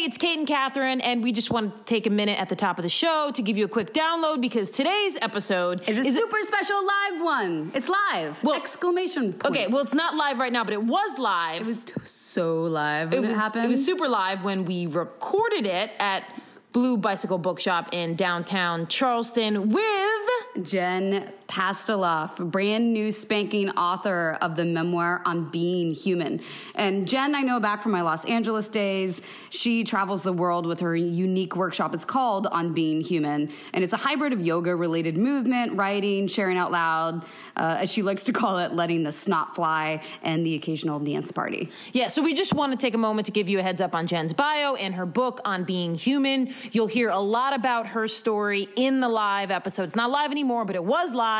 Hey, it's Kate and Kathryn, and we just want to take a minute at the top of the show to give you a quick download because today's episode is a super special live one. It's live. Well- Exclamation point. Okay, well, it's not live right now, but it was live. It was t- so live when it, was, happened. It was super live when we recorded it at Blue Bicycle Bookshop in downtown Charleston with. Jen Pastiloff, brand new spanking author of the memoir on being human. And Jen, I know back from my Los Angeles days. She travels the world with her unique workshop. It's called On Being Human, and it's a hybrid of yoga related movement, writing, sharing out loud, uh, as she likes to call it, letting the snot fly, and the occasional dance party. Yeah, so we just want to take a moment to give you a heads up on Jen's bio and her book on being human. You'll hear a lot about her story in the live episode. It's not live anymore, but it was live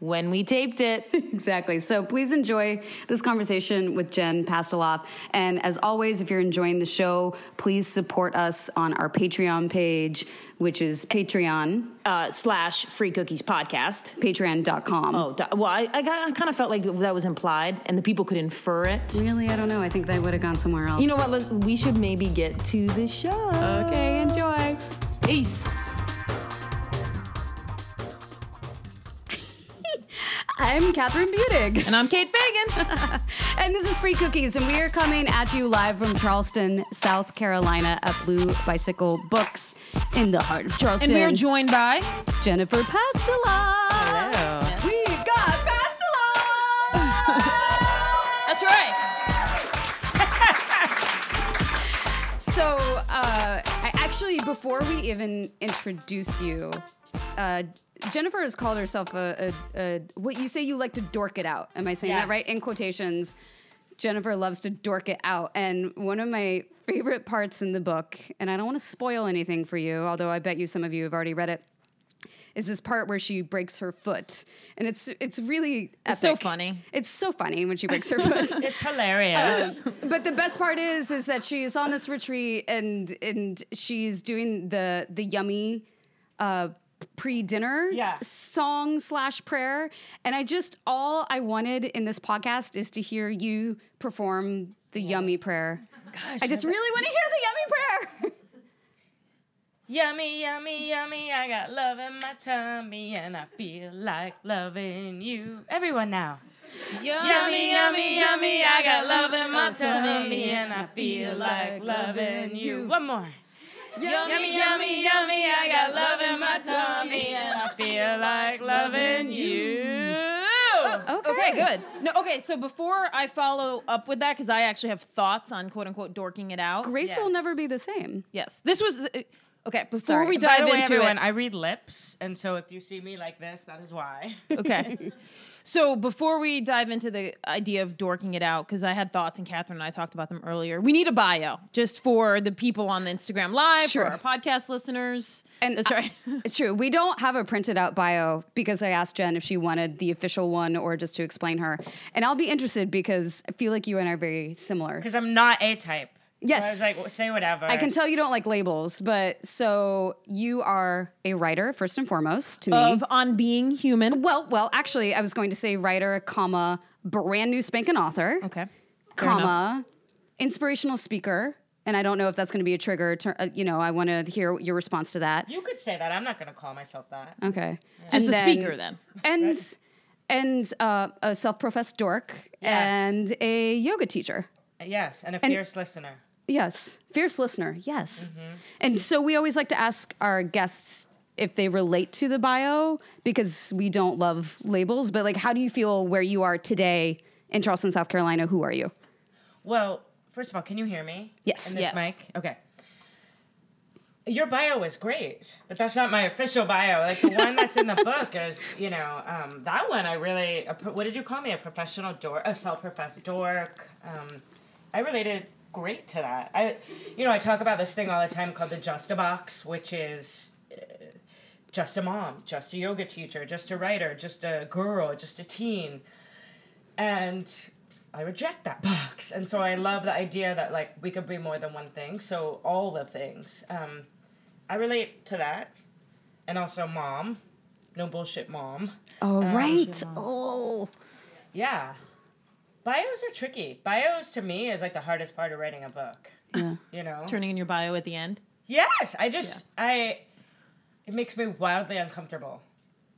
when we taped it. Exactly. So please enjoy this conversation with Jen Pastiloff. And as always, if you're enjoying the show, please support us on our Patreon page, which is Patreon, Uh, slash Free Cookies Podcast. patreon.com. Oh, well, I, I, got- I kind of felt like that was implied and the people could infer it. Really? I don't know. I think they would have gone somewhere else. You know what? let- We should maybe get to the show. okay, enjoy. Peace. I'm Kathryn Budig. And I'm Kate Fagan. and this is Free Cookies, and we are coming at you live from Charleston, South Carolina at Blue Bicycle Books in the heart of Charleston. and we are joined by. Jennifer Pastiloff. We've got Pastiloff! That's right. So, uh, actually, before we even introduce you, uh, Jennifer has called herself a, a, a, what you say you like to dork it out. Am I saying Yes. that right? In quotations, Jennifer loves to dork it out. And one of my favorite parts in the book, and I don't want to spoil anything for you, although I bet you some of you have already read it, is this part where she breaks her foot. And it's it's really It's so funny. It's so funny when she breaks her foot. It's hilarious. but the best part is is that she's on this retreat and and she's doing the the yummy uh pre-dinner Yeah. song slash prayer and i just all i wanted in this podcast is to hear you perform the yummy prayer Gosh, i just really want to hear the yummy prayer yummy, yummy, yummy. I got love in my tummy, and I feel like loving you. Everyone now. Yummy, yummy, yummy. I got love in my tummy, and I feel like loving you. One more. Yummy, yummy, yummy. I got love in my tummy, and I feel like loving you. Oh, okay, good. No, okay, so before I follow up with that, because I actually have thoughts on quote unquote dorking it out. grace Yes. will never be the same Yes, this was. Okay, before Sorry. we By dive the way, into everyone, it. I read lips, and so if you see me like this, that is why. Okay. So before we dive into the idea of dorking it out, because I had thoughts and Kathryn and I talked about them earlier, we need a bio just for the people on the Instagram Live, Sure. for our podcast listeners. And that's right. It's true. We don't have a printed out bio because I asked Jen if she wanted the official one or just to explain her. And I'll be interested because I feel like you and I are very similar. Because I'm not A type. Yes. So I was like, well, say whatever. I can tell you don't like labels, but so you are a writer first and foremost to me. of on being human. well, well, actually, I was going to say writer, comma, brand new spanking author, Okay. comma, inspirational speaker. And I don't know if that's going to be a trigger. To, uh, you know, I want to hear your response to that. You could say that. I'm not going to call myself that. Okay. Just And a speaker then. and and uh, a self-professed dork and a yoga teacher. Yes, and a fierce listener. Yes, fierce listener. Yes, Mm-hmm. and so we always like to ask our guests if they relate to the bio because we don't love labels. But like, how do you feel where you are today in Charleston, South Carolina? Who are you? Well, first of all, can you hear me? Yes. In this Yes. mic? Okay. Your bio is great, but that's not my official bio. Like the one that's in the book is, you know, um, that one I really. What did you call me? A professional dork, a self-professed dork. Um, I related great to that. I, you know, I talk about this thing all the time called the Just a Box, which is uh, just a mom, just a yoga teacher, just a writer, just a girl, just a teen. And I reject that box. And so I love the idea that like we could be more than one thing. So all the things. Um, I relate to that. And also mom. No bullshit mom. Oh right. Oh, Yeah. Bios are tricky. Bios to me is like the hardest part of writing a book. Yeah. You know? Turning in your bio at the end. Yes, I just I it makes me wildly uncomfortable.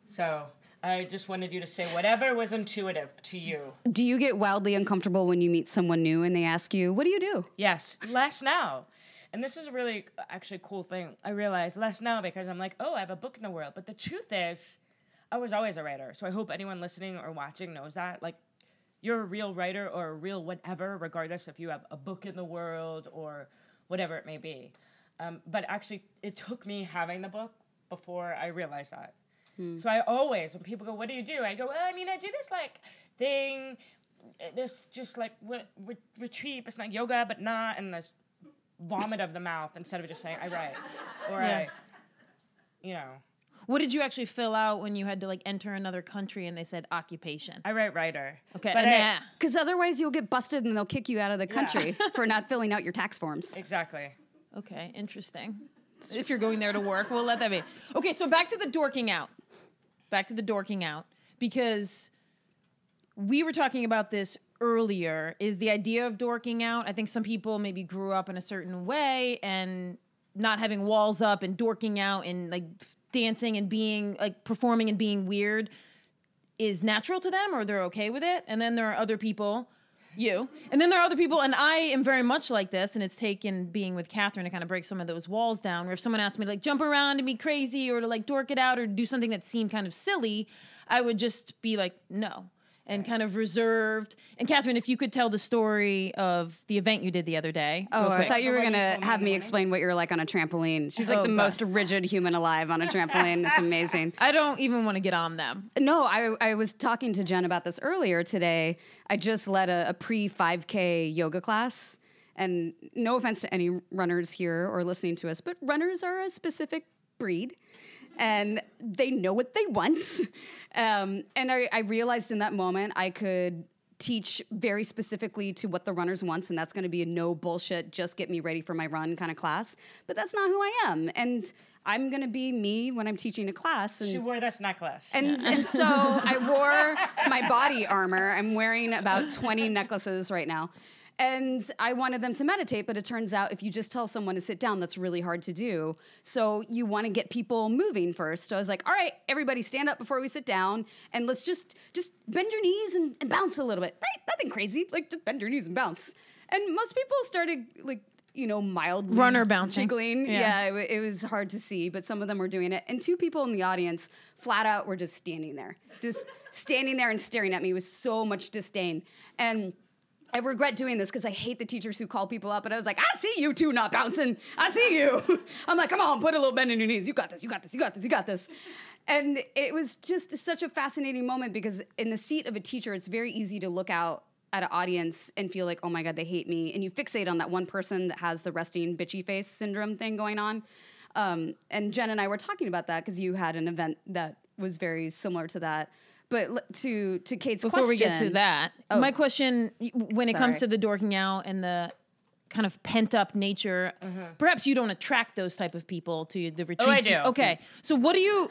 So I just wanted you to say whatever was intuitive to you. Do you get wildly uncomfortable when you meet someone new and they ask you, "What do you do?" Yes, less now. And this is a really actually cool thing. I realize less now because I'm like, oh, I have a book in the world. But the truth is, I was always a writer. So I hope anyone listening or watching knows that. Like, you're a real writer or a real whatever, regardless if you have a book in the world or whatever it may be. Um, but actually, it took me having the book before I realized that. So I always, when people go, "What do you do?" I go, "Well, I mean, I do this like thing. There's just like re- re- retreat. It's not yoga, but not, and there's vomit of the mouth instead of just saying I write or Yeah. I, you know, What did you actually fill out when you had to like enter another country and they said occupation? I write writer. Okay, but I- Because otherwise, you'll get busted and they'll kick you out of the country for not filling out your tax forms. exactly. Okay, interesting. If you're going there to work, we'll let that be. Okay, so back to the dorking out. Back to the dorking out. Because we were talking about this earlier. Is the idea of dorking out? I think some people maybe grew up in a certain way and not having walls up and dorking out and like dancing and being like performing and being weird is natural to them or they're okay with it. And then there are other people, you, and then there are other people, and I am very much like this. And it's taken being with Kathryn to kind of break some of those walls down. Where if someone asked me to like jump around and be crazy or to like dork it out or do something that seemed kind of silly, I would just be like, no. And kind of reserved. And Kathryn, if you could tell the story of the event you did the other day. Oh, I thought you were gonna have me explain what you're like on a trampoline. She's like Oh, the God. most rigid human alive on a trampoline. It's amazing. I don't even want to get on them. No, I, I was talking to Jen about this earlier today. I just led a, a pre 5K yoga class. And no offense to any runners here or listening to us, but runners are a specific breed and they know what they want. Um, and I, I realized in that moment I could teach very specifically to what the runners wants, and that's going to be a no bullshit, just get me ready for my run kind of class. But that's not who I am, and I'm going to be me when I'm teaching a class. And She wore this necklace. and, and so I wore my body armor. I'm wearing about 20 necklaces right now. And I wanted them to meditate, but it turns out if you just tell someone to sit down, that's really hard to do. So you want to get people moving first. So I was like, all right, everybody stand up before we sit down and let's just just bend your knees and, and bounce a little bit. Right? Nothing crazy. Like just bend your knees and bounce. And most people started like you know, mildly Runner bouncing. jiggling. Yeah. Yeah, it, wa- it was hard to see, but some of them were doing it. And two people in the audience, flat out, were just standing there, just standing there and staring at me with so much disdain. And I regret doing this because I hate the teachers who call people up. And I was like, I see you two not bouncing. I see you. I'm like, come on, put a little bend in your knees. You got this. You got this. You got this. You got this. And it was just such a fascinating moment because in the seat of a teacher, it's very easy to look out at an audience and feel like, oh my God, they hate me. And you fixate on that one person that has the resting bitchy face syndrome thing going on. Um, and Jen and I were talking about that because you had an event that was very similar to that. But to to Kate's question Before we get to that, Oh. my question when it comes to the dorking out and the kind of pent up nature, perhaps you don't attract those type of people to the retreats. you- do. Okay, so what do you?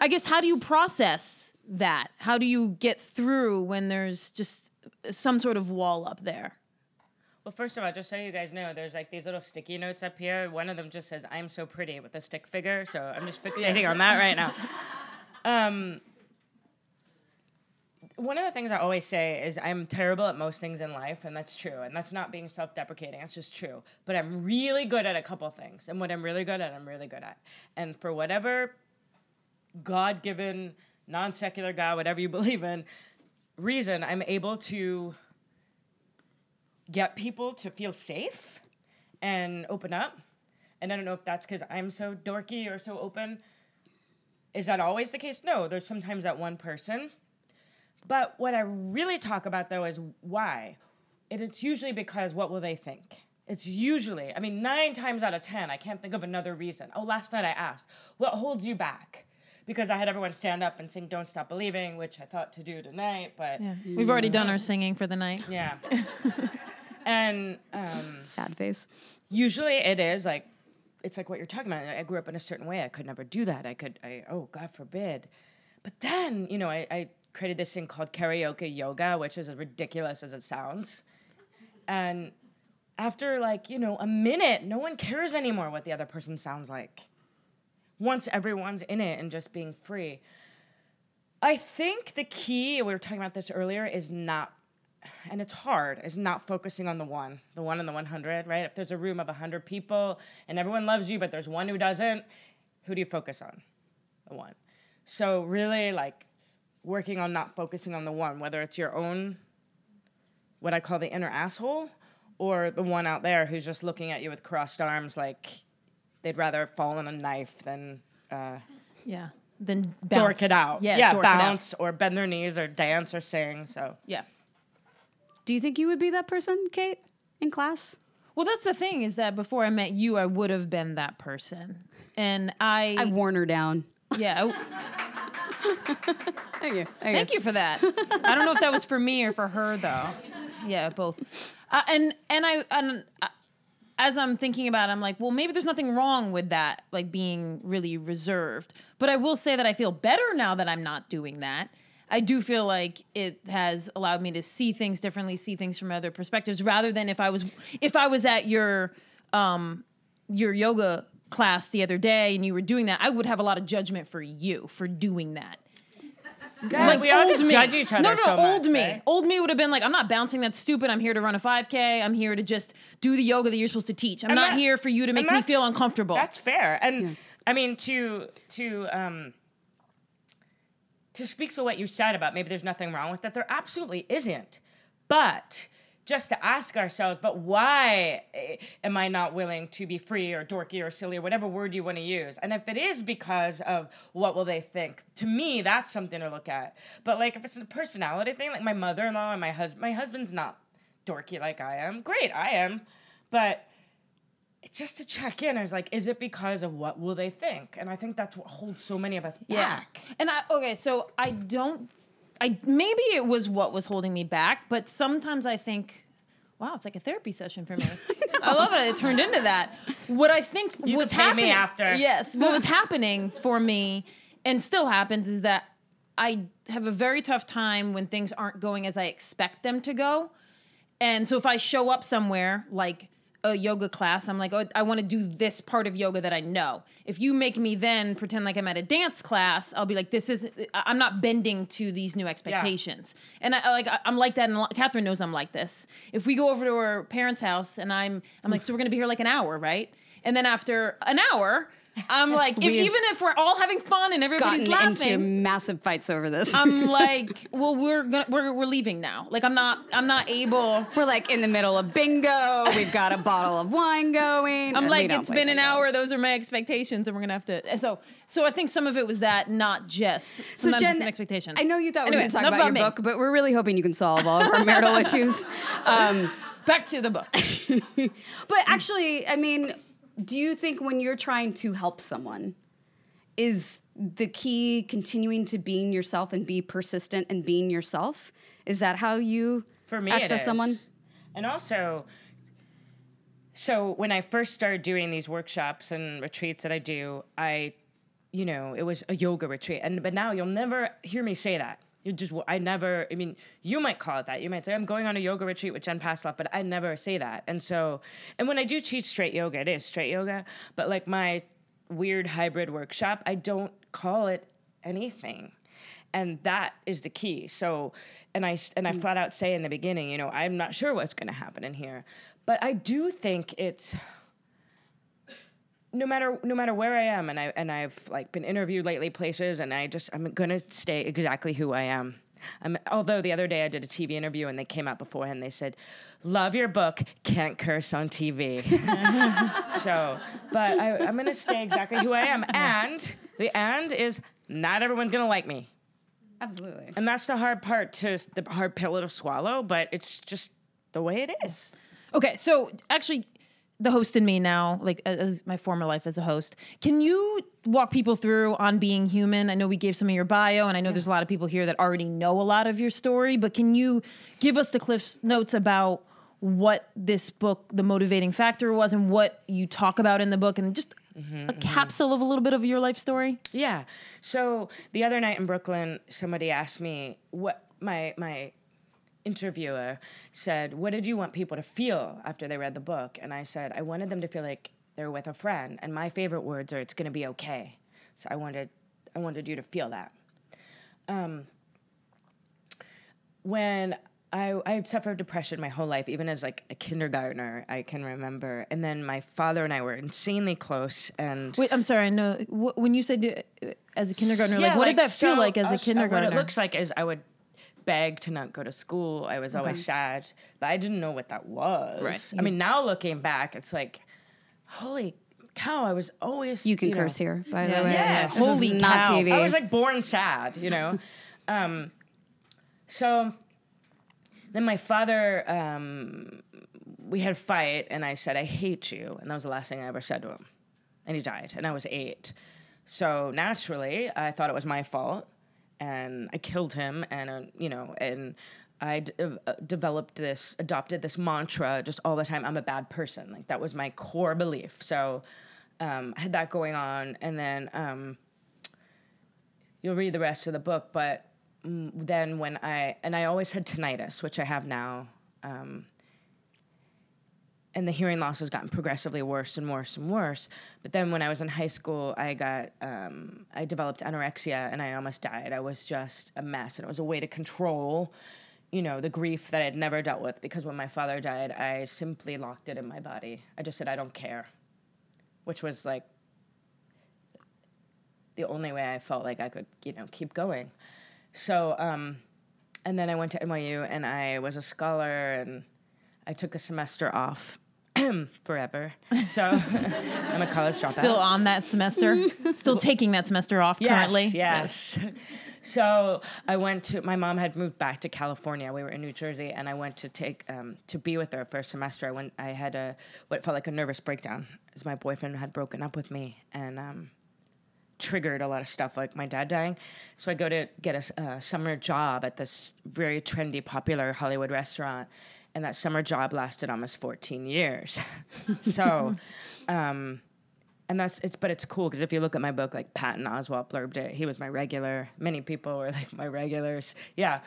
I guess how do you process that? How do you get through when there's just some sort of wall up there? Well, first of all, just so you guys know, there's like these little sticky notes up here. One of them just says "I'm so pretty" with a stick figure, so I'm just fixating on that right now. Um, one of the things I always say is I'm terrible at most things in life, and that's true. And that's not being self-deprecating; it's just true. But I'm really good at a couple things, and what I'm really good at, I'm really good at. And for whatever God-given, non-secular God, whatever you believe in, reason, I'm able to get people to feel safe and open up. And I don't know if that's because I'm so dorky or so open. Is that always the case? No, there's sometimes that one person. But what I really talk about though is why. And it's usually because what will they think? It's usually, I mean, nine times out of 10, I can't think of another reason. Oh, last night I asked, what holds you back? Because I had everyone stand up and sing Don't Stop Believing, which I thought to do tonight, but yeah. We've already done our singing for the night. Yeah. and um, sad face. usually it is like it's like what you're talking about i grew up in a certain way i could never do that i could i oh god forbid but then you know i, I created this thing called karaoke yoga which is as ridiculous as it sounds and after like, you know, a minute, no one cares anymore what the other person sounds like. Once everyone's in it and just being free. I think the key, we were talking about this earlier, is not, and it's hard, is not focusing on the one, the one in the 100, right? If there's a room of 100 people and everyone loves you, but there's one who doesn't, who do you focus on? The one. So, really, like, working on not focusing on the one, whether it's your own, what I call the inner asshole, or the one out there who's just looking at you with crossed arms, like they'd rather fall on a knife than. Uh, Yeah. Then dork it out. Yeah, yeah dork it out. bounce or bend their knees or dance or sing. So Yeah. Do you think you would be that person, Kate, in class? Well, that's the thing is that before I met you, I would have been that person, and I, I've worn her down. yeah. I- Thank you. Thank you for that. I don't know if that was for me or for her though. Yeah, both. Uh, and and I and uh, as I'm thinking about, it, I'm like, well, maybe there's nothing wrong with that, like being really reserved. But I will say that I feel better now that I'm not doing that. I do feel like it has allowed me to see things differently, see things from other perspectives, rather than if I was if I was at your um your yoga class the other day and you were doing that, I would have a lot of judgment for you for doing that like we all old just me. judge each other. No, no, so old much, me. right? Old me would have been like, I'm not bouncing. That's stupid. I'm here to run a 5K. I'm here to just do the yoga that you're supposed to teach. I'm And not that- here for you to make me feel uncomfortable. That's fair. And I mean to to um to speak to what you said about maybe there's nothing wrong with that, there absolutely isn't. But just to ask ourselves, but why eh, am I not willing to be free or dorky or silly or whatever word you want to use? And if it is because of what will they think, to me that's something to look at. But like if it's a personality thing, like my mother-in-law and my husband, my husband's not dorky like I am. Great, I am, but just to check in, I was like, is it because of what will they think? And I think that's what holds so many of us back. And I okay, so I don't I maybe it was what was holding me back, but sometimes I think Wow, it's like a therapy session for me. I, love it. It turned into that. What I think You was could pay me happening after. Yes, what was happening for me and still happens is that I have a very tough time when things aren't going as I expect them to go. And so if I show up somewhere like a yoga class, I'm like, oh, I want to do this part of yoga that I know. If you make me then pretend like I'm at a dance class, I'll be like, this is, I'm not bending to these new expectations. And I like, I'm like that. And Kathryn knows I'm like this. If we go over to her parents' house and I'm, I'm like, so we're going to be here like an hour, right? And then after an hour, I'm like, if, even if we're all having fun and everybody's Gotten laughing, into massive fights over this. I'm like, well, we're gonna we're, we're leaving now. Like I'm not I'm not able. We're like in the middle of bingo. We've got a bottle of wine going. I'm like, it's been an bingo. hour. Those are my expectations, and we're gonna have to. So, so I think some of it was that, not just So Jen, it's an expectation. I know you thought Anyway, we were talking enough about, your about book, but we're really hoping you can solve all of our marital issues. Um, Back to the book. but actually, I mean, do you think when you're trying to help someone, is the key continuing to being yourself and be persistent and being yourself? Is that how you For me, access someone? And also, so when I first started doing these workshops and retreats that I do, I, you know, it was a yoga retreat. And but now you'll never hear me say that. You just, I never, I mean, you might call it that. You might say, I'm going on a yoga retreat with Jen Pastiloff, but I never say that. And so, and when I do teach straight yoga, it is straight yoga, but like my weird hybrid workshop, I don't call it anything and that is the key so and i and i mm. flat out say in the beginning you know i'm not sure what's going to happen in here but i do think it's no matter no matter where i am and i and i've like been interviewed lately places and i just i'm going to stay exactly who i am I'm, although the other day I did a TV interview and they came out beforehand, they said, "Love your book, can't curse on TV." so, but I, I'm gonna stay exactly who I am, and the and is not everyone's gonna like me. Absolutely. And that's the hard part to the hard pill to swallow, but it's just the way it is. Okay, so actually, the host in me now, like as- my former life as a host, can you walk people through on being human? I know we gave some of your bio, and I know there's a lot of people here that already know a lot of your story, but can you give us the cliff notes about what this book, the motivating factor was, and what you talk about in the book, and just mm-hmm, a mm-hmm. capsule of a little bit of your life story? Yeah. So the other night in Brooklyn, somebody asked me what my my interviewer said, "What did you want people to feel after they read the book?" And I said, "I wanted them to feel like they're with a friend." And my favorite words are, "It's going to be okay." So I wanted, I wanted you to feel that. Um, when I, I had suffered depression my whole life, even as like a kindergartner, I can remember. And then my father and I were insanely close. And Wait, I'm sorry. I know when you said uh, as a kindergartner, like what did that feel like as a us- uh, kindergartner? What it looks like is I would beg to not go to school. I was always sad, but I didn't know what that was. Right. I mean, now looking back, it's like, holy cow! I was always You can know, curse here, by Yeah. the way. This is Holy not cow. TV. I was like born sad, you know. um, so then my father, um, we had a fight, and I said, "I hate you," and that was the last thing I ever said to him. And he died, and I was eight. So naturally, I thought it was my fault, and I killed him, and uh, you know, and I d- uh, developed this, adopted this mantra just all the time. I'm a bad person. Like that was my core belief. So um, I had that going on, and then. Um, you'll read the rest of the book but mm, then when i and i always had tinnitus which i have now um, and the hearing loss has gotten progressively worse and worse and worse. But then when i was in high school i got um, i developed anorexia and i almost died. I was just a mess and it was a way to control you know the grief that i'd never dealt with because when my father died i simply locked it in my body. I just said i don't care which was like the only way I felt like I could, you know, keep going. So, um, and then I went to NYU and I was a scholar and I took a semester off forever. So I'm a college dropout. Still on that semester? Still taking that semester off Yes, currently? Yes. so I went to my mom had moved back to California. We were in New Jersey, and I went to take um, to be with her for a semester. I went. I had a what felt like a nervous breakdown, as my boyfriend had broken up with me, and um, triggered a lot of stuff, like my dad dying. So I go to get a, summer job at this very trendy, popular Hollywood restaurant, and that summer job lasted almost 14 years. so, um, and that's it's, but it's cool because if you look at my book, like Patton Oswalt blurbed it, he was my regular. Many people were like my regulars. Yeah.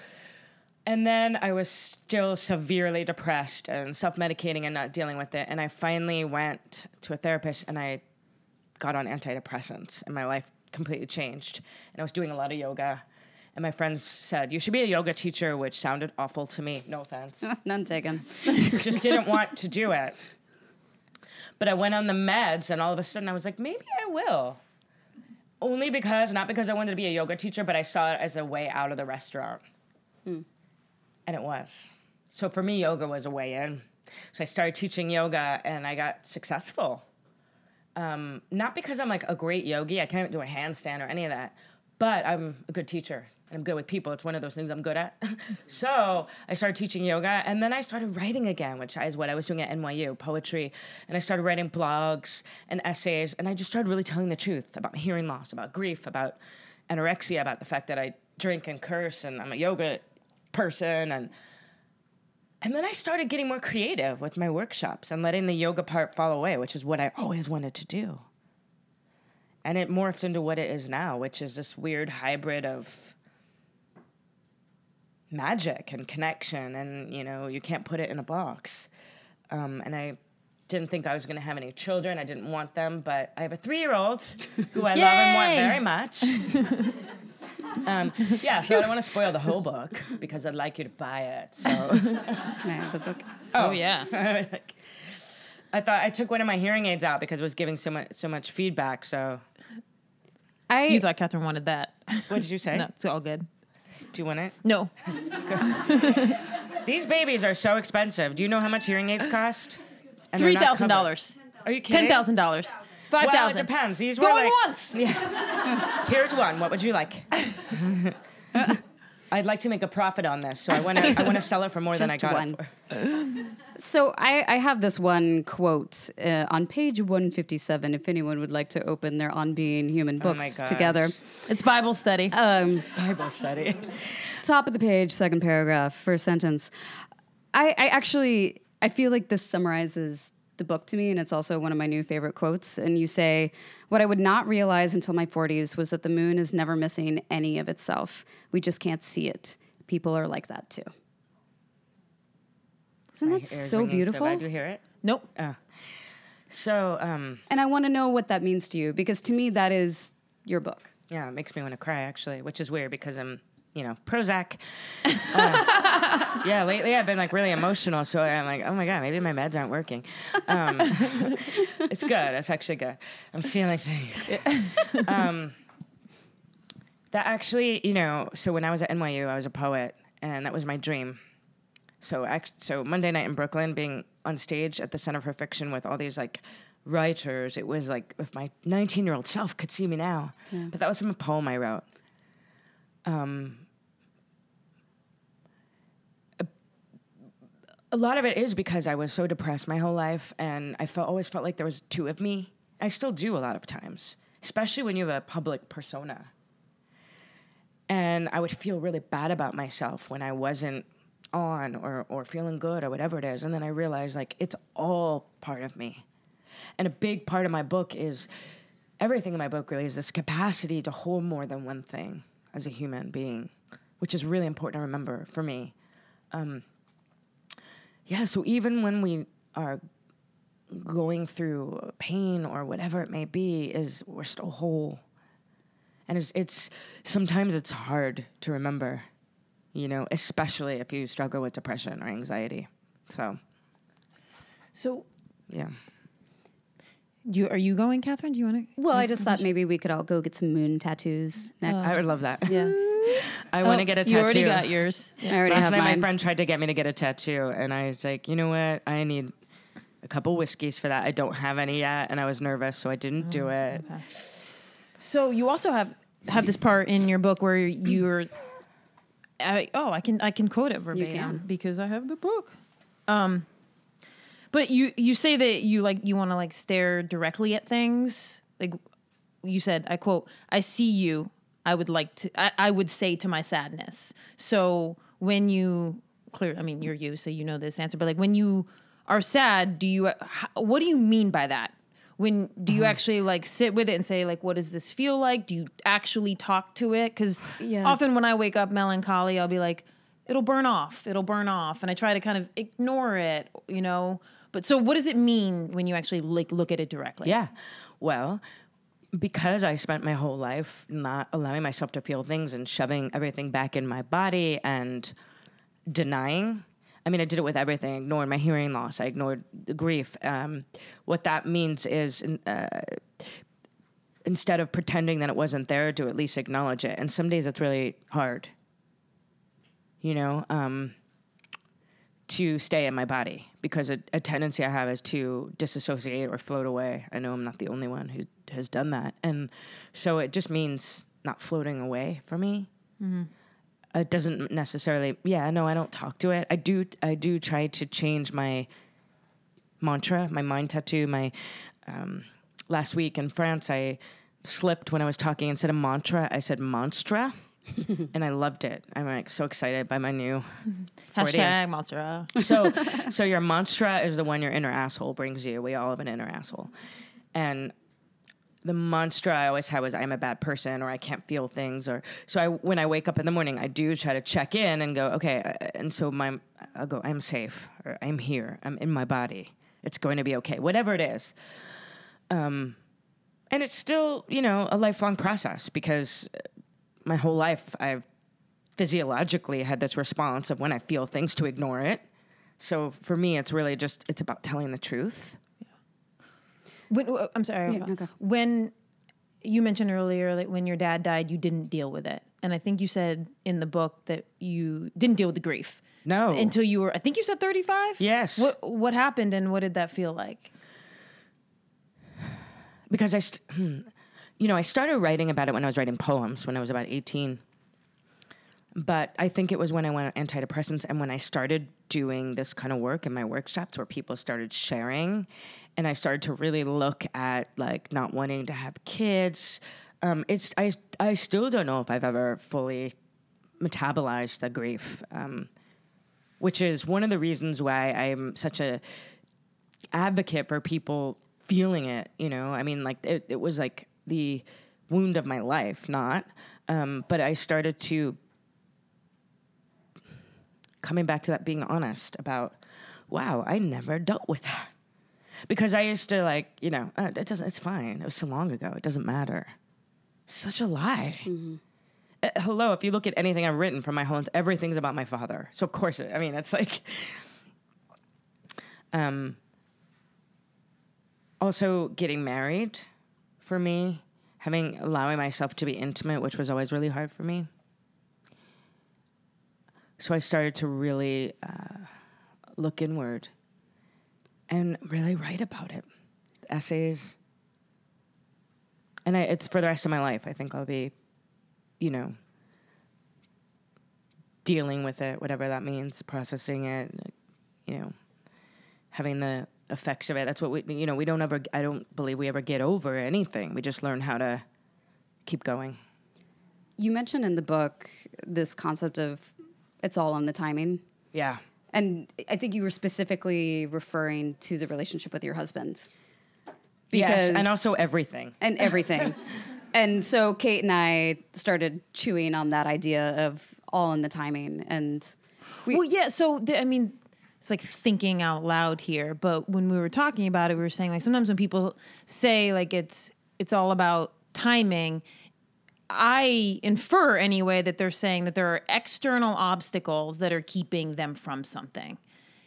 And then I was still severely depressed and self medicating and not dealing with it. And I finally went to a therapist and I got on antidepressants and my life completely changed. And I was doing a lot of yoga. And my friends said, You should be a yoga teacher, which sounded awful to me. No offense. None taken. Just didn't want to do it. But I went on the meds, and all of a sudden I was like, Maybe I will. Only because, not because I wanted to be a yoga teacher, but I saw it as a way out of the restaurant. And it was. So for me, yoga was a way in. So I started teaching yoga, and I got successful um, not because I'm like a great yogi, I can't do a handstand or any of that, but I'm a good teacher I'm good with people. It's one of those things I'm good at. so I started teaching yoga and then I started writing again, which is what I was doing at NYU, poetry. And I started writing blogs and essays and I just started really telling the truth about hearing loss, about grief, about anorexia, about the fact that I drink and curse and I'm a yoga person and and then I started getting more creative with my workshops and letting the yoga part fall away, which is what I always wanted to do. And it morphed into what it is now, which is this weird hybrid of magic and connection. And, you know, you can't put it in a box. Um, and I didn't think I was going to have any children. I didn't want them, but I have a three year old who I love and want very much. um, yeah, so I don't want to spoil the whole book because I'd like you to buy it. So. Can I have the book? Oh, yeah. I thought I took one of my hearing aids out because it was giving so much so much feedback. So I You thought Kathryn wanted that. what did you say? no, it's all good. Do you want it? No. These babies are so expensive. Do you know how much hearing aids cost? And they're not $3,000. covered. Are you kidding? $10,000. Well, it 5000 depends. These were Going like, once. Here's one. What would you like? I'd like to make a profit on this, so I want to. I want to sell it for more than I got one. it for. So I, I have this one quote uh, on page 157. If anyone would like to open their On Being Human books gosh. together, It's Bible study. um, Bible study. top of the page, second paragraph, first sentence. I, I actually I feel like this summarizes the book to me, and it's also one of my new favorite quotes. And you say, "What I would not realize until my 40s was that the moon is never missing any of itself. We just can't see it. People are like that too." Isn't My that so ringing beautiful? bad. Do you hear it? Nope. So, um, And I want to know what that means to you because to me that is your book. yeah, it makes me want to cry actually, which is weird because I'm, you know, Prozac. Uh, yeah, lately I've been like really emotional, so I'm like, oh my god, maybe my meds aren't working. Um, it's good. It's actually good. I'm feeling things. um, that actually, you know, so when I was at NYU, I was a poet, and that was my dream. So, act- so Monday night in Brooklyn, being on stage at the Center for Fiction with all these like writers, it was like if my 19 year old self could see me now. But that was from a poem I wrote. Um, a lot of it is because I was so depressed my whole life, and I felt always felt like there was two of me. I still do a lot of times, especially when you have a public persona. And I would feel really bad about myself when I wasn't on or, or feeling good or whatever it is. And then I realized like it's all part of me. And a big part of my book is everything in my book really is this capacity to hold more than one thing as a human being, which is really important to remember for me. Um, yeah, so even when we are going through pain or whatever it may be, is we're still whole. And it's, it's sometimes it's hard to remember, you know, especially if you struggle with depression or anxiety. So So, yeah. You are you going, Kathryn? Do you want to? Well, I just thought maybe we could all go get some moon tattoos next. I would love that. yeah, I want to get a tattoo. Oh, You already got yours. I already Last have night, my friend tried to get me to get a tattoo, and I was like, you know what? I need a couple whiskeys for that. I don't have any yet, and I was nervous, so I didn't do it. So you also have have this part in your book where you're. I, oh, I can I can quote it verbatim because I have the book. Um, but you you say that you like you want to like stare directly at things. Like you said, I quote, "I see you. I would like to. I, I would say to my sadness." So when you clear, I mean, you're you, so you know this answer. But like when you are sad, do you? What do you mean by that? When do you mm-hmm. actually like sit with it and say like, what does this feel like? Do you actually talk to it? Because Yeah. often when I wake up melancholy, I'll be like, it'll burn off, it'll burn off, and I try to kind of ignore it, you know. But so, what does it mean when you actually like look at it directly? Yeah. Well, because I spent my whole life not allowing myself to feel things and shoving everything back in my body and denying. I mean, I did it with everything. I ignored my hearing loss. I ignored the grief. Um, what that means is, uh, instead of pretending that it wasn't there, to at least acknowledge it. And some days it's really hard. You know, um, to stay in my body because a, a tendency I have is to disassociate or float away. I know I'm not the only one who has done that. And so it just means not floating away for me. It doesn't necessarily, yeah, no, I don't talk to it. I do, I do try to change my mantra, my mind tattoo. My um, last week in France, I slipped when I was talking. Instead of mantra, I said monstra. and I loved it. I'm like so excited by my new Hashtag monster. so so your monstra is the one your inner asshole brings you. We all have an inner asshole. And the monstra I always had was I'm a bad person or I can't feel things or so I when I wake up in the morning I do try to check in and go okay uh, and so my I'll go I'm safe or I'm here I'm in my body it's going to be okay whatever it is um and it's still you know a lifelong process because uh, my whole life I've physiologically had this response of when I feel things to ignore it so for me it's really just it's about telling the truth When, uh, I'm sorry. Yeah, okay. When you mentioned earlier, like when your dad died, you didn't deal with it, and I think you said in the book that you didn't deal with the grief. No. Until you were, I think you said 35. Yes. What What happened, and what did that feel like? because I, st- hmm, you know, I started writing about it when I was writing poems when I was about 18. But I think it was when I went on antidepressants and when I started doing this kind of work in my workshops where people started sharing and I started to really look at like not wanting to have kids. Um, it's I I still don't know if I've ever fully metabolized the grief, um, which is one of the reasons why I'm such a advocate for people feeling it you know i mean like it, it was like the wound of my life not um, but i started to coming back to that being honest about wow, I never dealt with that. Because I used to like, you know, uh, it doesn't, it's fine. It was so long ago. It doesn't matter. Such a lie. Uh, hello, if you look at anything I've written from my home, everything's about my father. So of course, it, I mean, it's like, um, also getting married for me, having allowing myself to be intimate, which was always really hard for me. So I started to really uh, look inward and really write about it, essays. And I, it's for the rest of my life. I think I'll be, you know, dealing with it, whatever that means, processing it, you know, having the effects of it. That's what we, you know, we don't ever, I don't believe we ever get over anything. We just learn how to keep going. You mentioned in the book this concept of it's all on the timing. Yeah. And I think you were specifically referring to the relationship with your husband. yes, and also everything. and everything. and so Kate and I started chewing on that idea of all in the timing. And we, Well, yeah. So the, I mean, it's like thinking out loud here. But when we were talking about it, we were saying like sometimes when people say like it's it's all about timing. I infer anyway that they're saying that there are external obstacles that are keeping them from something,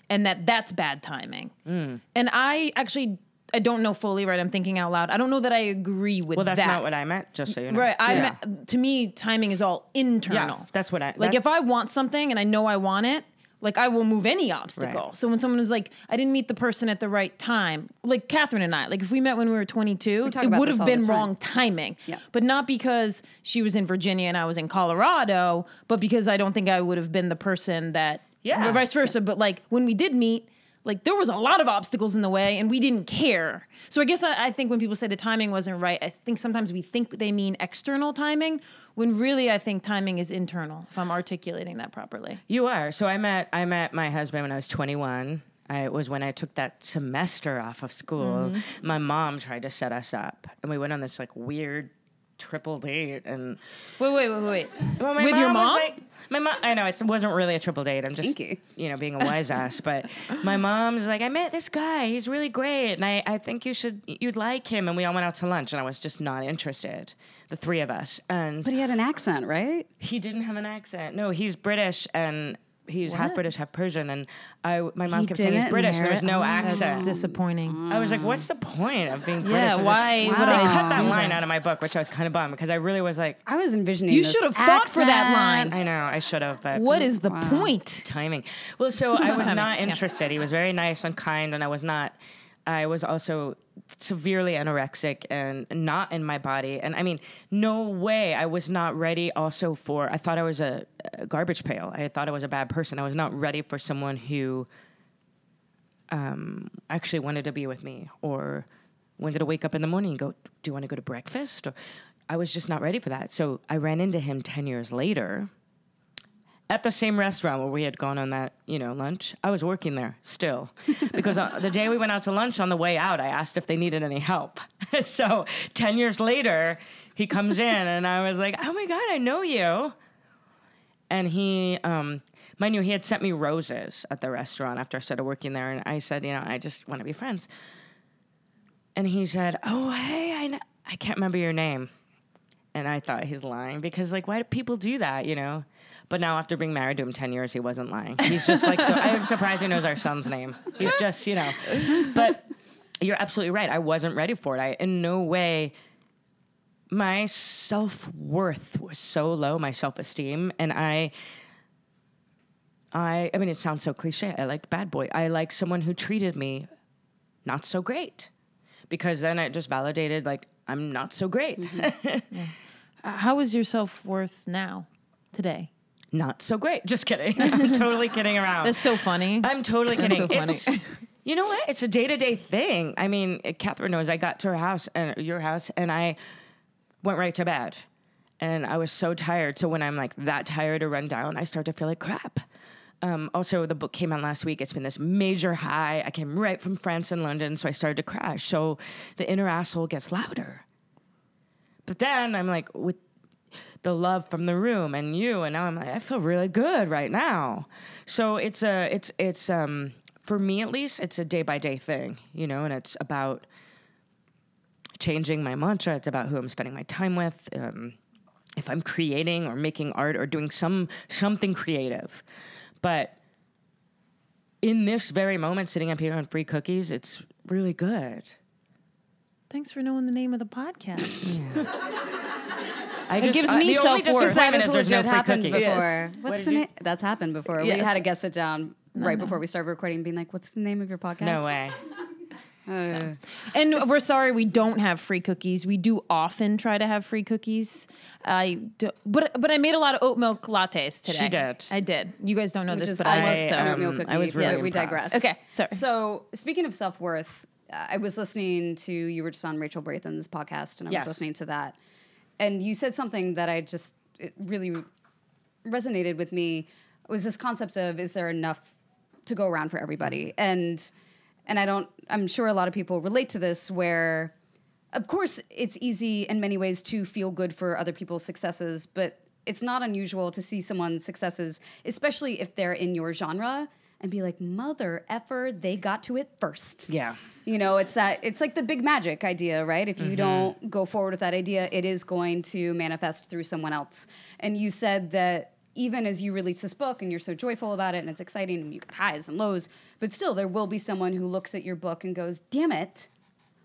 and that that's bad timing. Mm. And I actually I don't know fully. Right, I'm thinking out loud. I don't know that I agree with well, that's that. not what I meant, just so you know. Right. I Yeah. meant- to me, timing is all internal. Yeah, that's what I- like. If I want something and I know I want it, like I will move any obstacle. Right. So when someone is like, I didn't meet the person at the right time, like Kathryn and I, like if we met when we were 22, talk it would have been wrong timing. Yeah. But not because she was in Virginia and I was in Colorado, but because I don't think I would have been the person that. Yeah. or Vice versa. But like when we did meet. Like there was a lot of obstacles in the way, and we didn't care. So I guess I, I think when people say the timing wasn't right, I think sometimes we think they mean external timing, when really I think timing is internal. If I'm articulating that properly. You are. So I met I met my husband when I was 21. I, it was when I took that semester off of school. Mm-hmm. My mom tried to set us up, and we went on this like weird triple date. And Wait, wait, wait, wait. well, my With your was mom? like- my mom. I know it wasn't really a triple date. I'm just Kinky. you know being a wise ass. But my mom's like, I met this guy. He's really great, and I I think you should you'd like him. And we all went out to lunch, and I was just not interested. The three of us, and but he had an accent, right? he didn't have an accent. No, he's British and he's half British, half Persian. And I, my mom He kept saying he's British. There was no oh, That's accent. disappointing. I was like, what's the point of being British? Yeah, why would But I I cut that line out of my book, which I was kind of bummed because I really was like, I was envisioning. You should have fought for that line. I know I should have, but What is the point? timing? Well, so I was not interested. He was very nice and kind, and I was not. I was also severely anorexic and not in my body. And I mean, no way. I was not ready also for, I thought I was a, a garbage pail. I thought I was a bad person. I was not ready for someone who um, actually wanted to be with me or wanted to wake up in the morning and go, Do you want to go to breakfast? Or I was just not ready for that. So I ran into him 10 years later at the same restaurant where we had gone on that, you know, lunch. I was working there still because uh, the day we went out to lunch on the way out, I asked if they needed any help. so 10 years later, he comes in and I was like, "Oh my god, I know you." And he um mind you, he had sent me roses at the restaurant after I started working there and I said, "You know, I just want to be friends." And he said, "Oh, hey, I kn- I can't remember your name." And I thought he's lying because, like, why do people do that, you know? But now, after being married to him 10 years, he wasn't lying. He's just like, I'm surprised he knows our son's name. He's just, you know. But you're absolutely right. I wasn't ready for it. I, in no way, my self worth was so low, my self esteem. And I, I, I mean, it sounds so cliche. I liked bad boy. I liked someone who treated me not so great because then it just validated, like, I'm not so great. Uh, How is your self worth now, today? not so great. Just kidding. I'm totally kidding around. That's so funny. I'm totally kidding. so funny. It's- you know what? It's a day to day thing. I mean, Kathryn knows I got to her house and your house, and I went right to bed. And I was so tired. So when I'm like that tired or run down, I start to feel like crap. Um, also, the book came out last week. It's been this major high. I came right from France and London, so I started to crash. So the inner asshole gets louder. But then I'm like, with the love from the room and you, and now I'm like, I feel really good right now. So it's a, it's it's um for me at least, it's a day by day thing, you know, and it's about changing my mantra. It's about who I'm spending my time with. Um, if I'm creating or making art or doing some something creative, but in this very moment, sitting up here on free cookies, it's really good. Thanks for knowing the name of the podcast. I It gives uh, me the only self-worth. disappointment This is there's no legit free happened cookies. before. Yes. What's did the you- name? That's happened before. We Yes. had a guest sit down right before we started recording, being like, "What's the name of your podcast?" No way. Uh, And we're sorry we don't have free cookies. We do often try to have free cookies. I do, but but I made a lot of oat milk lattes today. She did. I did. You guys don't know which this, is but I almost I, an oatmeal um, cookie. I was really but we impressed. digress. Okay, sorry. So speaking of self worth, I was listening to you were just on Rachel Brathen's podcast, and I Yes. was listening to that, and you said something that I just it really resonated with me. Was this concept of is there enough to go around for everybody? Mm-hmm. And and I don't. I'm sure a lot of people relate to this where. Of course, it's easy in many ways to feel good for other people's successes, but it's not unusual to see someone's successes, especially if they're in your genre, and be like, "Mother effer, they got to it first. Yeah. You know, it's that it's like the big magic idea, right? If you don't go forward with that idea, it is going to manifest through someone else. And you said that even as you release this book and you're so joyful about it and it's exciting and you got highs and lows, but still there will be someone who looks at your book and goes, "Damn it.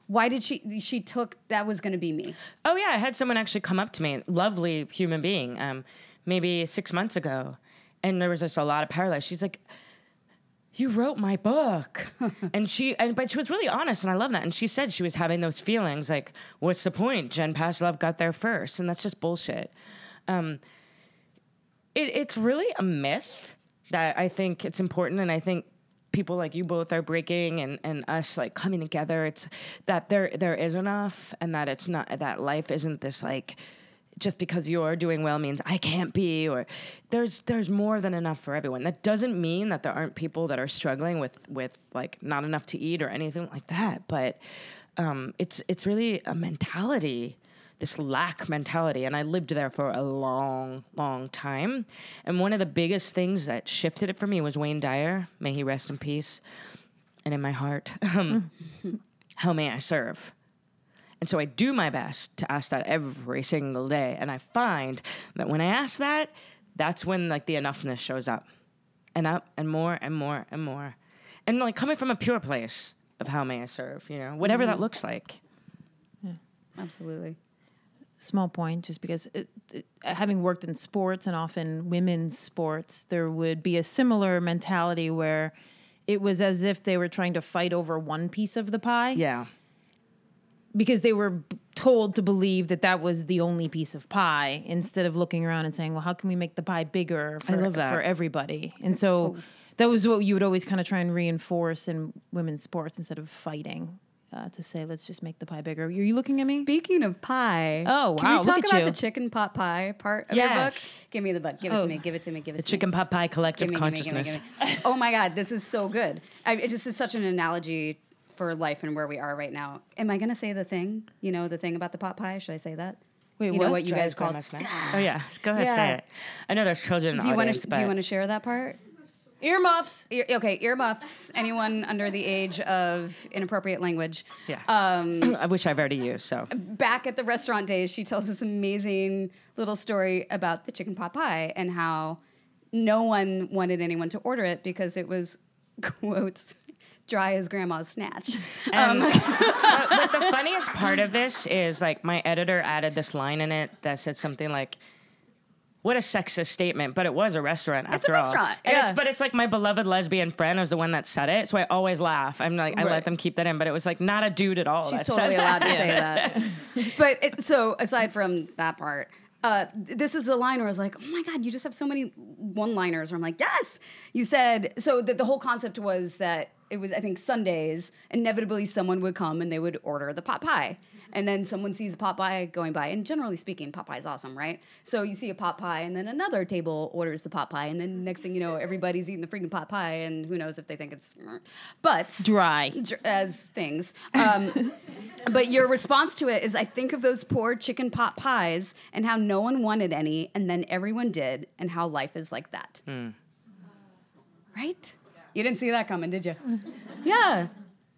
Why did she she took that was going to be me?" Oh yeah, I had someone actually come up to me, lovely human being, um, maybe six months ago, and there was just a lot of parallels. She's like, "You wrote my book," and she, and but she was really honest, and I love that. And she said she was having those feelings, like, "What's the point? Jen Pastiloff got there first, and that's just bullshit." Um, it, it's really a myth that I think it's important, and I think people like you both are breaking and, and us like coming together. It's that there there is enough, and that it's not that life isn't this like just because you're doing well means I can't be, or there's there's more than enough for everyone. That doesn't mean that there aren't people that are struggling with with like not enough to eat or anything like that, but um, it's it's really a mentality this lack mentality. And I lived there for a long, long time. And one of the biggest things that shifted it for me was Wayne Dyer. May he rest in peace and in my heart. Um, how may I serve? And so I do my best to ask that every single day. And I find that when I ask that, that's when like the enoughness shows up and up and more and more and more. And like coming from a pure place of how may I serve, you know, whatever that mm-hmm. looks like. Absolutely. small point just because it, it, having worked in sports and often women's sports there would be a similar mentality where it was as if they were trying to fight over one piece of the pie Yeah. Because they were told to believe that that was the only piece of pie instead of looking around and saying well how can we make the pie bigger for, for everybody and so that was what you would always kind of try and reinforce in women's sports instead of fighting uh, to say let's just make the pie bigger are you looking at me Speaking of pie, Oh, wow, Can we talk about you. the chicken pot pie part of your book? Yes. Give me the book. Give it Oh. to me. Give it to me. Give it The to me. chicken pot pie collective consciousness. oh my god, this is so good. I, it just is such an analogy for life and where we are right now. Am I going to say the thing? You know, the thing about the pot pie? Should I say that? Wait, you know what? what you guys Drives call? by. Oh yeah, go ahead, Yeah. say it. I know there's children. Do you the want to? Do you want to share that part? earmuffs Ear, okay, earmuffs. Anyone under the age of inappropriate language. Yeah. Um, I wish I've already used so. back at the restaurant days, she tells this amazing little story about the chicken pot pie and how no one wanted anyone to order it because it was quotes dry as grandma's snatch. Um, but, but the funniest part of this is like my editor added this line in it that said something like. What a sexist statement, but it was a restaurant It's a after all. restaurant, And yeah. it's, but it's like my beloved lesbian friend was the one that said it, so I always laugh. I'm like, I Right. let them keep that in, but it was like not a dude at all. She's totally allowed to say that. But it, so aside from that part, uh, this is the line where I was like, oh my God, you just have so many one liners where I'm like, yes. You said, so the, the whole concept was that it was, I think, Sundays, inevitably someone would come and they would order the pot pie. And then someone sees a pot pie going by. And generally speaking, pot pie is awesome, right? So you see a pot pie, and then another table orders the pot pie. And then next thing you know, everybody's eating the freaking pot pie. And who knows if they think it's. But dry dr- as things. Um, but your response to it is I think of those poor chicken pot pies and how no one wanted any, and then everyone did, and how life is like that. Right? You didn't see that coming, did you? yeah.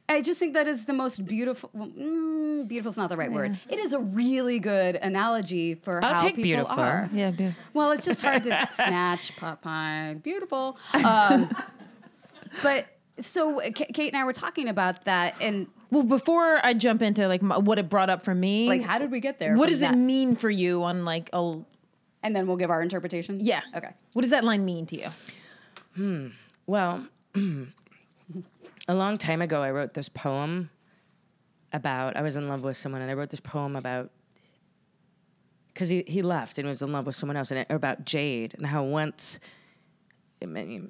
I just think that is the most beautiful. Mm, beautiful's not the right word. It is a really good analogy for I'll how take people beautiful. are. Yeah, beautiful. Well, it's just hard to snatch pot pie. Beautiful. Um, but so Kate and I were talking about that, and Well, before I jump into like my, what it brought up for me, like, how did we get there? what from does it mean for you on like a And then we'll give our interpretation. yeah? Okay. What does that line mean to you? Hmm. Well, a long time ago, I wrote this poem about I was in love with someone, and I wrote this poem about because he, he left and was in love with someone else, and it, about Jade and how once many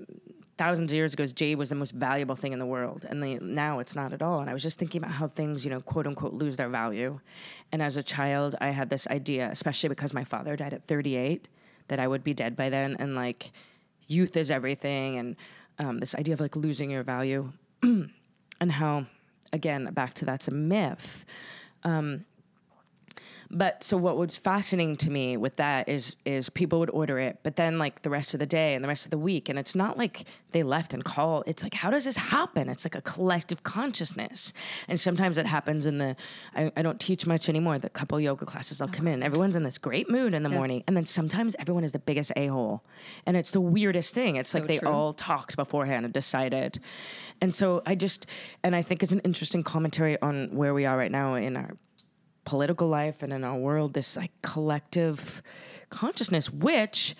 thousands of years ago, jade was the most valuable thing in the world, and now it's not at all. And I was just thinking about how things, you know, quote unquote, lose their value. And as a child, I had this idea, especially because my father died at 38, that I would be dead by then, and like youth is everything, and um, this idea of like losing your value, and how, again, back to that's a myth. Um, but so what was fascinating to me with that is is people would order it, but then like the rest of the day and the rest of the week, and it's not like they left and called. It's like how does this happen? It's like a collective consciousness, and sometimes it happens in the. I, I don't teach much anymore. The couple yoga classes, I'll come in. Uh-huh. Everyone's in this great mood in the morning, and then sometimes everyone is the biggest a hole, and it's the weirdest thing. It's So like they true. all talked beforehand and decided, and so I just and I think it's an interesting commentary on where we are right now in our political life and in our world this like collective consciousness which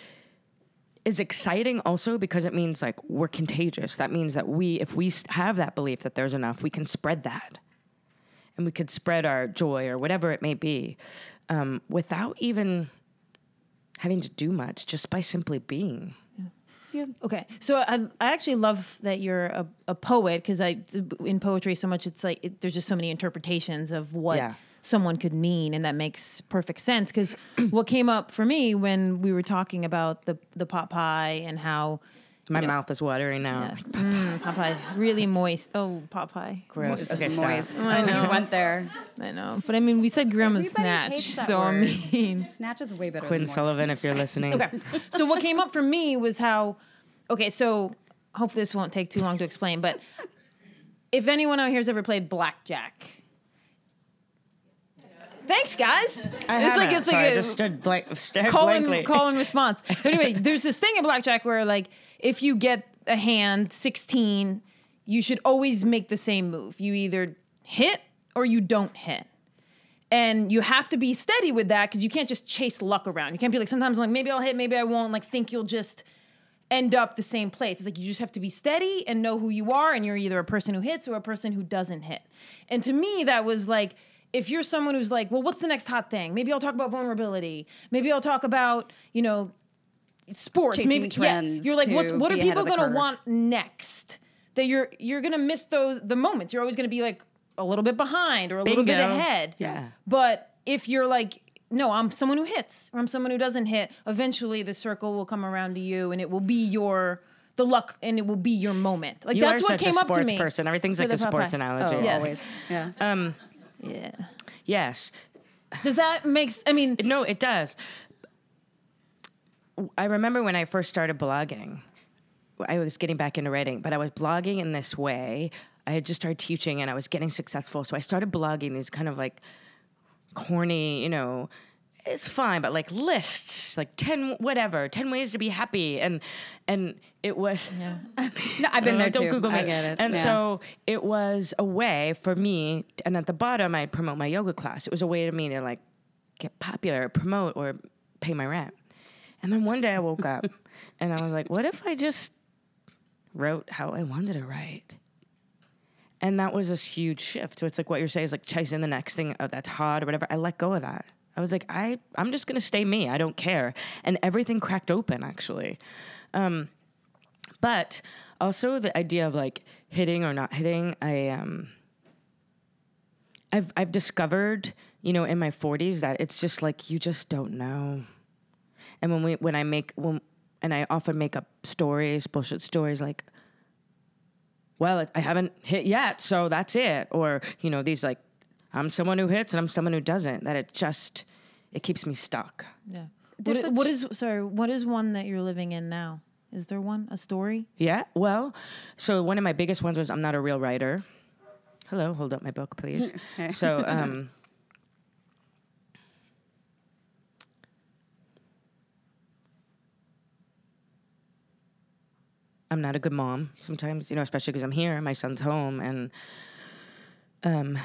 is exciting also because it means like we're contagious. That means that we if we have that belief that there's enough we can spread that. And we could spread our joy or whatever it may be um, without even having to do much just by simply being. Yeah. Okay, so I, I actually love that you're a, a poet because I in poetry so much it's like it, there's just so many interpretations of what Yeah. Someone could mean, and that makes perfect sense. Because what came up for me when we were talking about the the pot pie and how my mouth is watering now mm, pot pie really moist. Oh, pot pie. Gross. Moist. Okay, stop. moist. I know. you went there. I know, but I mean, we said grandma's Everybody snatch, hates that so I word. mean. Snatch is way better. Quinn than. Sullivan if you're listening Okay. So what came up for me was how okay, so hopefully this won't take too long to explain, but if anyone out here has ever played blackjack. Thanks, guys. I it's like it's so like I a just stood blank, call and, call and response. But anyway, there's this thing in blackjack where like if you get a hand 16, you should always make the same move. You either hit or you don't hit. And you have to be steady with that because you can't just chase luck around. You can't be like sometimes like maybe I'll hit, maybe I won't. Like think you'll just end up the same place. It's like you just have to be steady and know who you are, and you're either a person who hits or a person who doesn't hit. And to me, that was like if you're someone who's like, well, what's the next hot thing? Maybe I'll talk about vulnerability. Maybe I'll talk about you know sports. Chasing Maybe trends Yeah. You're like, what's what are people gonna want next? That you're you're gonna miss those the moments. You're always gonna be like a little bit behind or a little bit ahead. Yeah. But if you're like, no, I'm someone who hits or I'm someone who doesn't hit, eventually the circle will come around to you and it will be your the luck and it will be your moment. Like You that's are what such came a up to sports me. person. Everything's like a sports Popeye. analogy. Oh, Yes. always. Yeah. Um, Yeah. yes. Does that makes I mean No, it does. I remember when I first started blogging, I was getting back into writing, but I was blogging in this way. I had just started teaching and I was getting successful. So I started blogging these kind of like corny, you know, it's fine, but like lists, like 10 whatever, 10 ways to be happy. And and it was Yeah. No, I've been uh, there don't too. Google me. I get it. And Yeah. so it was a way for me, and at the bottom, I'd promote my yoga class. It was a way to me to like get popular, promote, or pay my rent. And then one day I woke up and I was like, what if I just wrote how I wanted to write? And that was this huge shift. So it's like what you're saying is like chasing the next thing oh, that's hot or whatever. I let go of that. I was like, I, I'm just gonna stay me. I don't care. And everything cracked open actually. Um, but also the idea of like hitting or not hitting, I um I've I've discovered, you know, in my 40s that it's just like you just don't know. And when we when I make when and I often make up stories, bullshit stories like well, I haven't hit yet, so that's it. Or, you know, these like I'm someone who hits and I'm someone who doesn't. That it just it keeps me stuck. yeah. What, There's i- what is sorry, what is one that you're living in now? Is there one? A story? Yeah. Well, so one of my biggest ones was I'm not a real writer. Hello, hold up my book, please. so, um, I'm not a good mom sometimes, you know, especially because I'm here, my son's home, and um,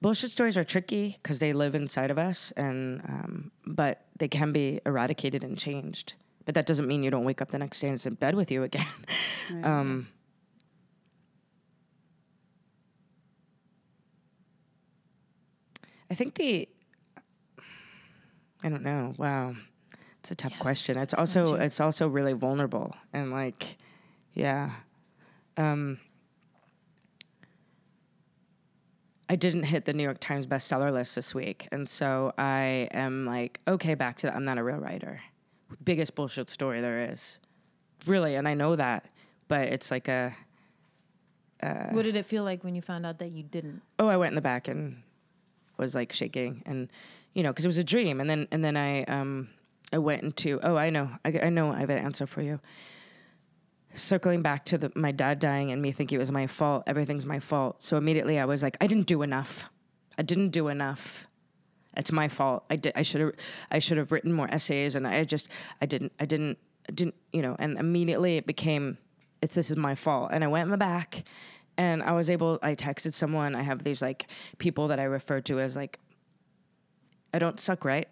bullshit stories are tricky because they live inside of us, and um, but they can be eradicated and changed. But that doesn't mean you don't wake up the next day and it's in bed with you again. um, I think the I don't know. Wow. It's a tough Yes, question. It's it's also it's also really vulnerable and like yeah. Um I didn't hit the New York Times bestseller list this week. And so I am like, okay, back to that. I'm not a real writer. Biggest bullshit story there is. Really, and I know that. But it's like a what did it feel like when you found out that you didn't? oh, I went in the back and was like shaking, and you know, because it was a dream, and then and then I um I went into oh, I know, I, I know, I have an answer for you. Circling back to the, my dad dying and me thinking it was my fault, everything's my fault. So immediately I was like, I didn't do enough. I didn't do enough. It's my fault. I did. I should have. I should have written more essays, and I just. I didn't. I didn't. I didn't. You know. And immediately it became. It's this is my fault. And I went in the back, and I was able. I texted someone. I have these like people that I refer to as like. I don't suck, right?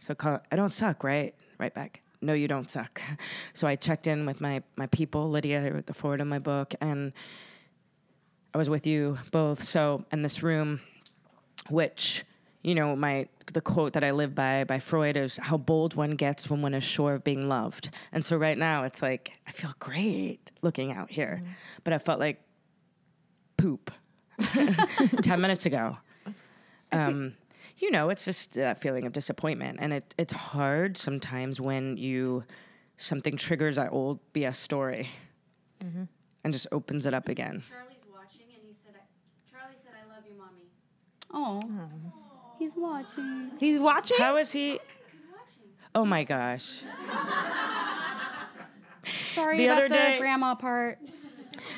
So call. I don't suck, right? Right back. No, you don't suck. So I checked in with my my people, Lydia, the forward of my book, and I was with you both. So in this room, which you know my the quote that I live by by Freud is how bold one gets when one is sure of being loved. And so right now it's like I feel great looking out here, but I felt like poop ten minutes ago. Um, you know, it's just that feeling of disappointment, and it it's hard sometimes when you something triggers that old BS story mm-hmm. and just opens it up again. Charlie's watching, and he said, "Charlie said I love you, mommy." Oh, he's watching. He's watching. How is he? Oh, oh my gosh. Sorry The about other the day- grandma part.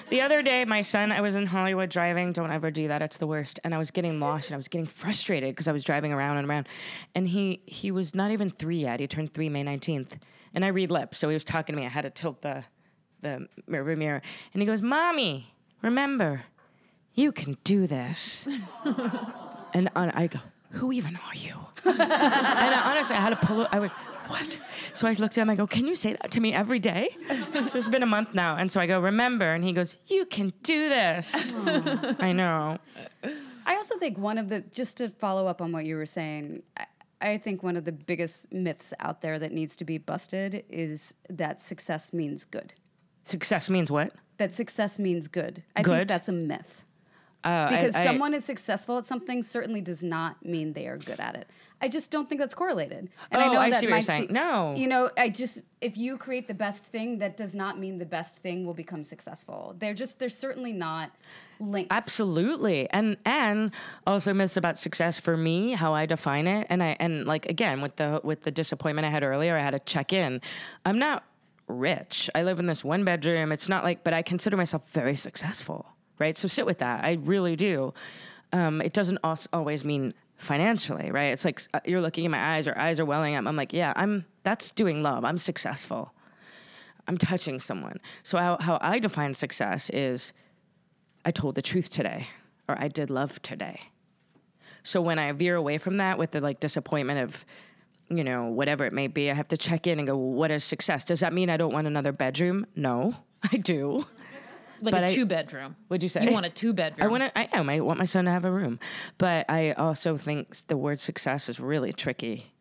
The other day, my son, I was in Hollywood driving. Don't ever do that; it's the worst. And I was getting lost, and I was getting frustrated because I was driving around and around. And he he was not even three yet. He turned three May nineteenth, and I read lips, so he was talking to me. I had to tilt the the mirror mirror, and he goes, "Mommy, remember, you can do this." and uh, I go, "Who even are you?" and I, honestly, I had to pull. I was what? So I looked at him. I go, "Can you say that to me every day?" so it's been a month now, and so I go, "Remember?" And he goes, "You can do this." I know. I also think one of the just to follow up on what you were saying. I, I think one of the biggest myths out there that needs to be busted is that success means good. Success means what? That success means good. I Good? think that's a myth. Uh, Because I- I- someone is successful at something certainly does not mean they are good at it. I just don't think that's correlated. And I Oh, know I that see what you're saying. No. You know, I just if you create the best thing, that does not mean the best thing will become successful. They're just they're certainly not linked. Absolutely. And and also myths about success for me, how I define it. And I and like again with the with the disappointment I had earlier, I had to check in. I'm not rich. I live in this one bedroom. It's not like but I consider myself very successful. Right? So sit with that. I really do. Um, it doesn't always mean financially, right? It's like uh, you're looking in my eyes, or eyes are welling up. I'm like, yeah, I'm. That's doing love. I'm successful. I'm touching someone. So how how I define success is I told the truth today, or I did love today. So when I veer away from that with the like disappointment of, you know, whatever it may be, I have to check in and go, what is success? Does that mean I don't want another bedroom? No, I do. Like but a I- two bedroom. What'd you say? You want a two bedroom? I want to. I am. I want my son to have a room, but I also think the word success is really tricky,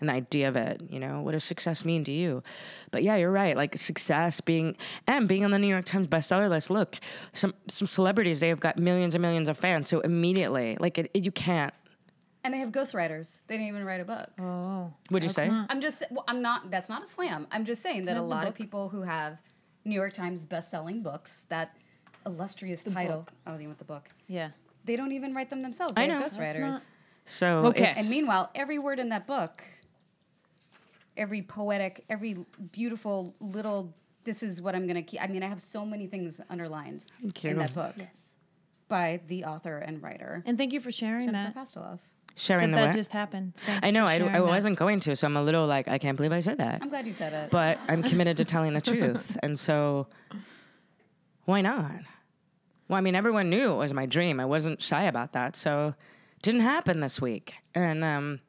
and the idea of it. You know, what does success mean to you? But yeah, you're right. Like success being and being on the New York Times bestseller list. Look, some some celebrities they have got millions and millions of fans. So immediately, like it, it- you can't. and they have ghostwriters. They didn't even write a book. Oh, What'd you say? not- I'm just well, I'm not that's not a slam. I'm just saying that a Not the lot of people who have New York Times best-selling books, that illustrious title. Oh, you want the book? yeah. They don't even write them themselves. I They have know. That's ghostwriters. not- So Okay. it's- And meanwhile, every word in that book, every poetic, every beautiful little this is what I'm gonna keep. I mean, I have so many things underlined in that book by the author and writer And thank you for sharing Jennifer that. Pastiloff. Sharing That, the that what? just happened. Thanks I know. for I, I wasn't going to, so I'm a little like, I can't believe I said that. I'm glad you said it. But I'm committed to telling the truth, and so why not? Well, I mean, everyone knew it was my dream. I wasn't shy about that, so it didn't happen this week. And um,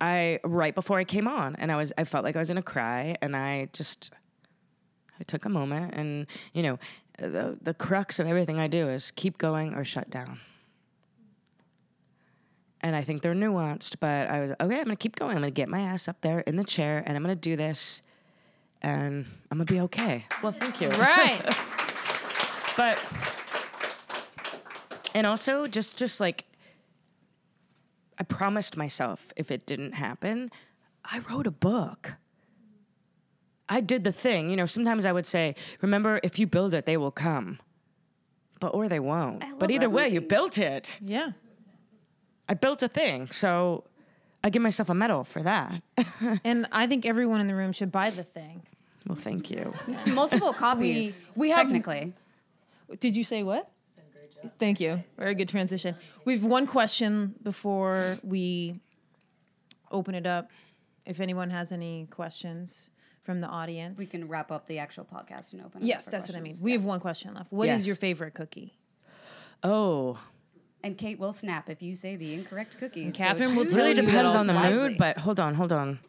I right before I came on, and I was I felt like I was gonna cry, and I just I took a moment, and you know, the the crux of everything I do is keep going or shut down. And I think they're nuanced, but I was okay. I'm gonna keep going. I'm gonna get my ass up there in the chair, and I'm gonna do this, and I'm gonna be okay. Well, thank you. Right. But and also just just like I promised myself if it didn't happen, I wrote a book. I did the thing. You know, sometimes I would say, remember, if you build it, they will come. But or they won't. But either way, you built it. yeah. I built a thing. So I give myself a medal for that. And I think everyone in the room should buy the thing. well, thank you. Multiple copies. we have- technically. Did you say what? Thank you. Very good transition. We've one question before we open it up. If anyone has any questions from the audience, We can wrap up the actual podcast and open. it up Yes, for that's what I mean. questions. We have one question left. What is Yes. your favorite cookie? Oh, And Kate will snap if you say the incorrect cookies. Kathryn will choose tell really you depends also on the wisely. mood. But hold on, hold on.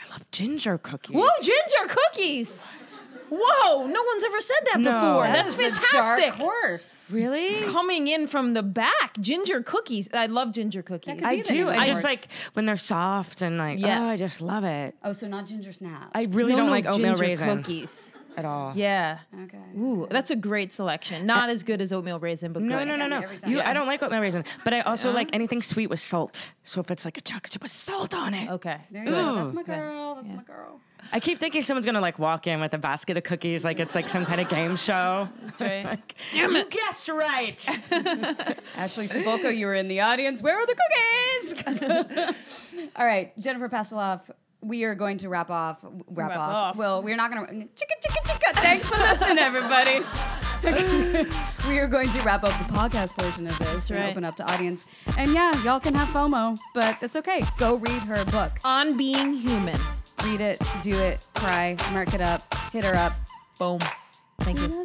I love ginger cookies. Whoa, ginger cookies! Whoa, no one's ever said that No. before. That That's fantastic. Dark horse. Really? Coming in from the back, ginger cookies. I love ginger cookies. could I do. name And just like when they're soft and like, Yes. oh, I just love it. Oh, so not ginger snaps. I really no, don't no, like oatmeal ginger raisin cookies. At all. Yeah. Okay. Ooh, that's a great selection. Not as good as oatmeal raisin, but No, good. no, no, Every no. You, Yeah. I don't like oatmeal raisin, but I also like anything sweet with salt. So if it's like a chocolate chip with salt on it, Okay. There you go. That's my girl. That's my girl. I keep thinking someone's gonna like walk in with a basket of cookies, like it's like some kind of game show. That's right. Like, Damn it! You guessed right. Ashley Sabulko, you were in the audience. Where are the cookies? All right, Jennifer Pastiloff. We are going to wrap off. Wrap, Wrap off. off. Well, we're not going to. Chicka, chicka, chicka. Thanks for listening, everybody. we are going to wrap up the podcast portion of this and right. open up to audience. And yeah, y'all can have FOMO, but it's okay. Go read her book. On being human. Read it, do it, cry, mark it up, hit her up. Boom. Thank you.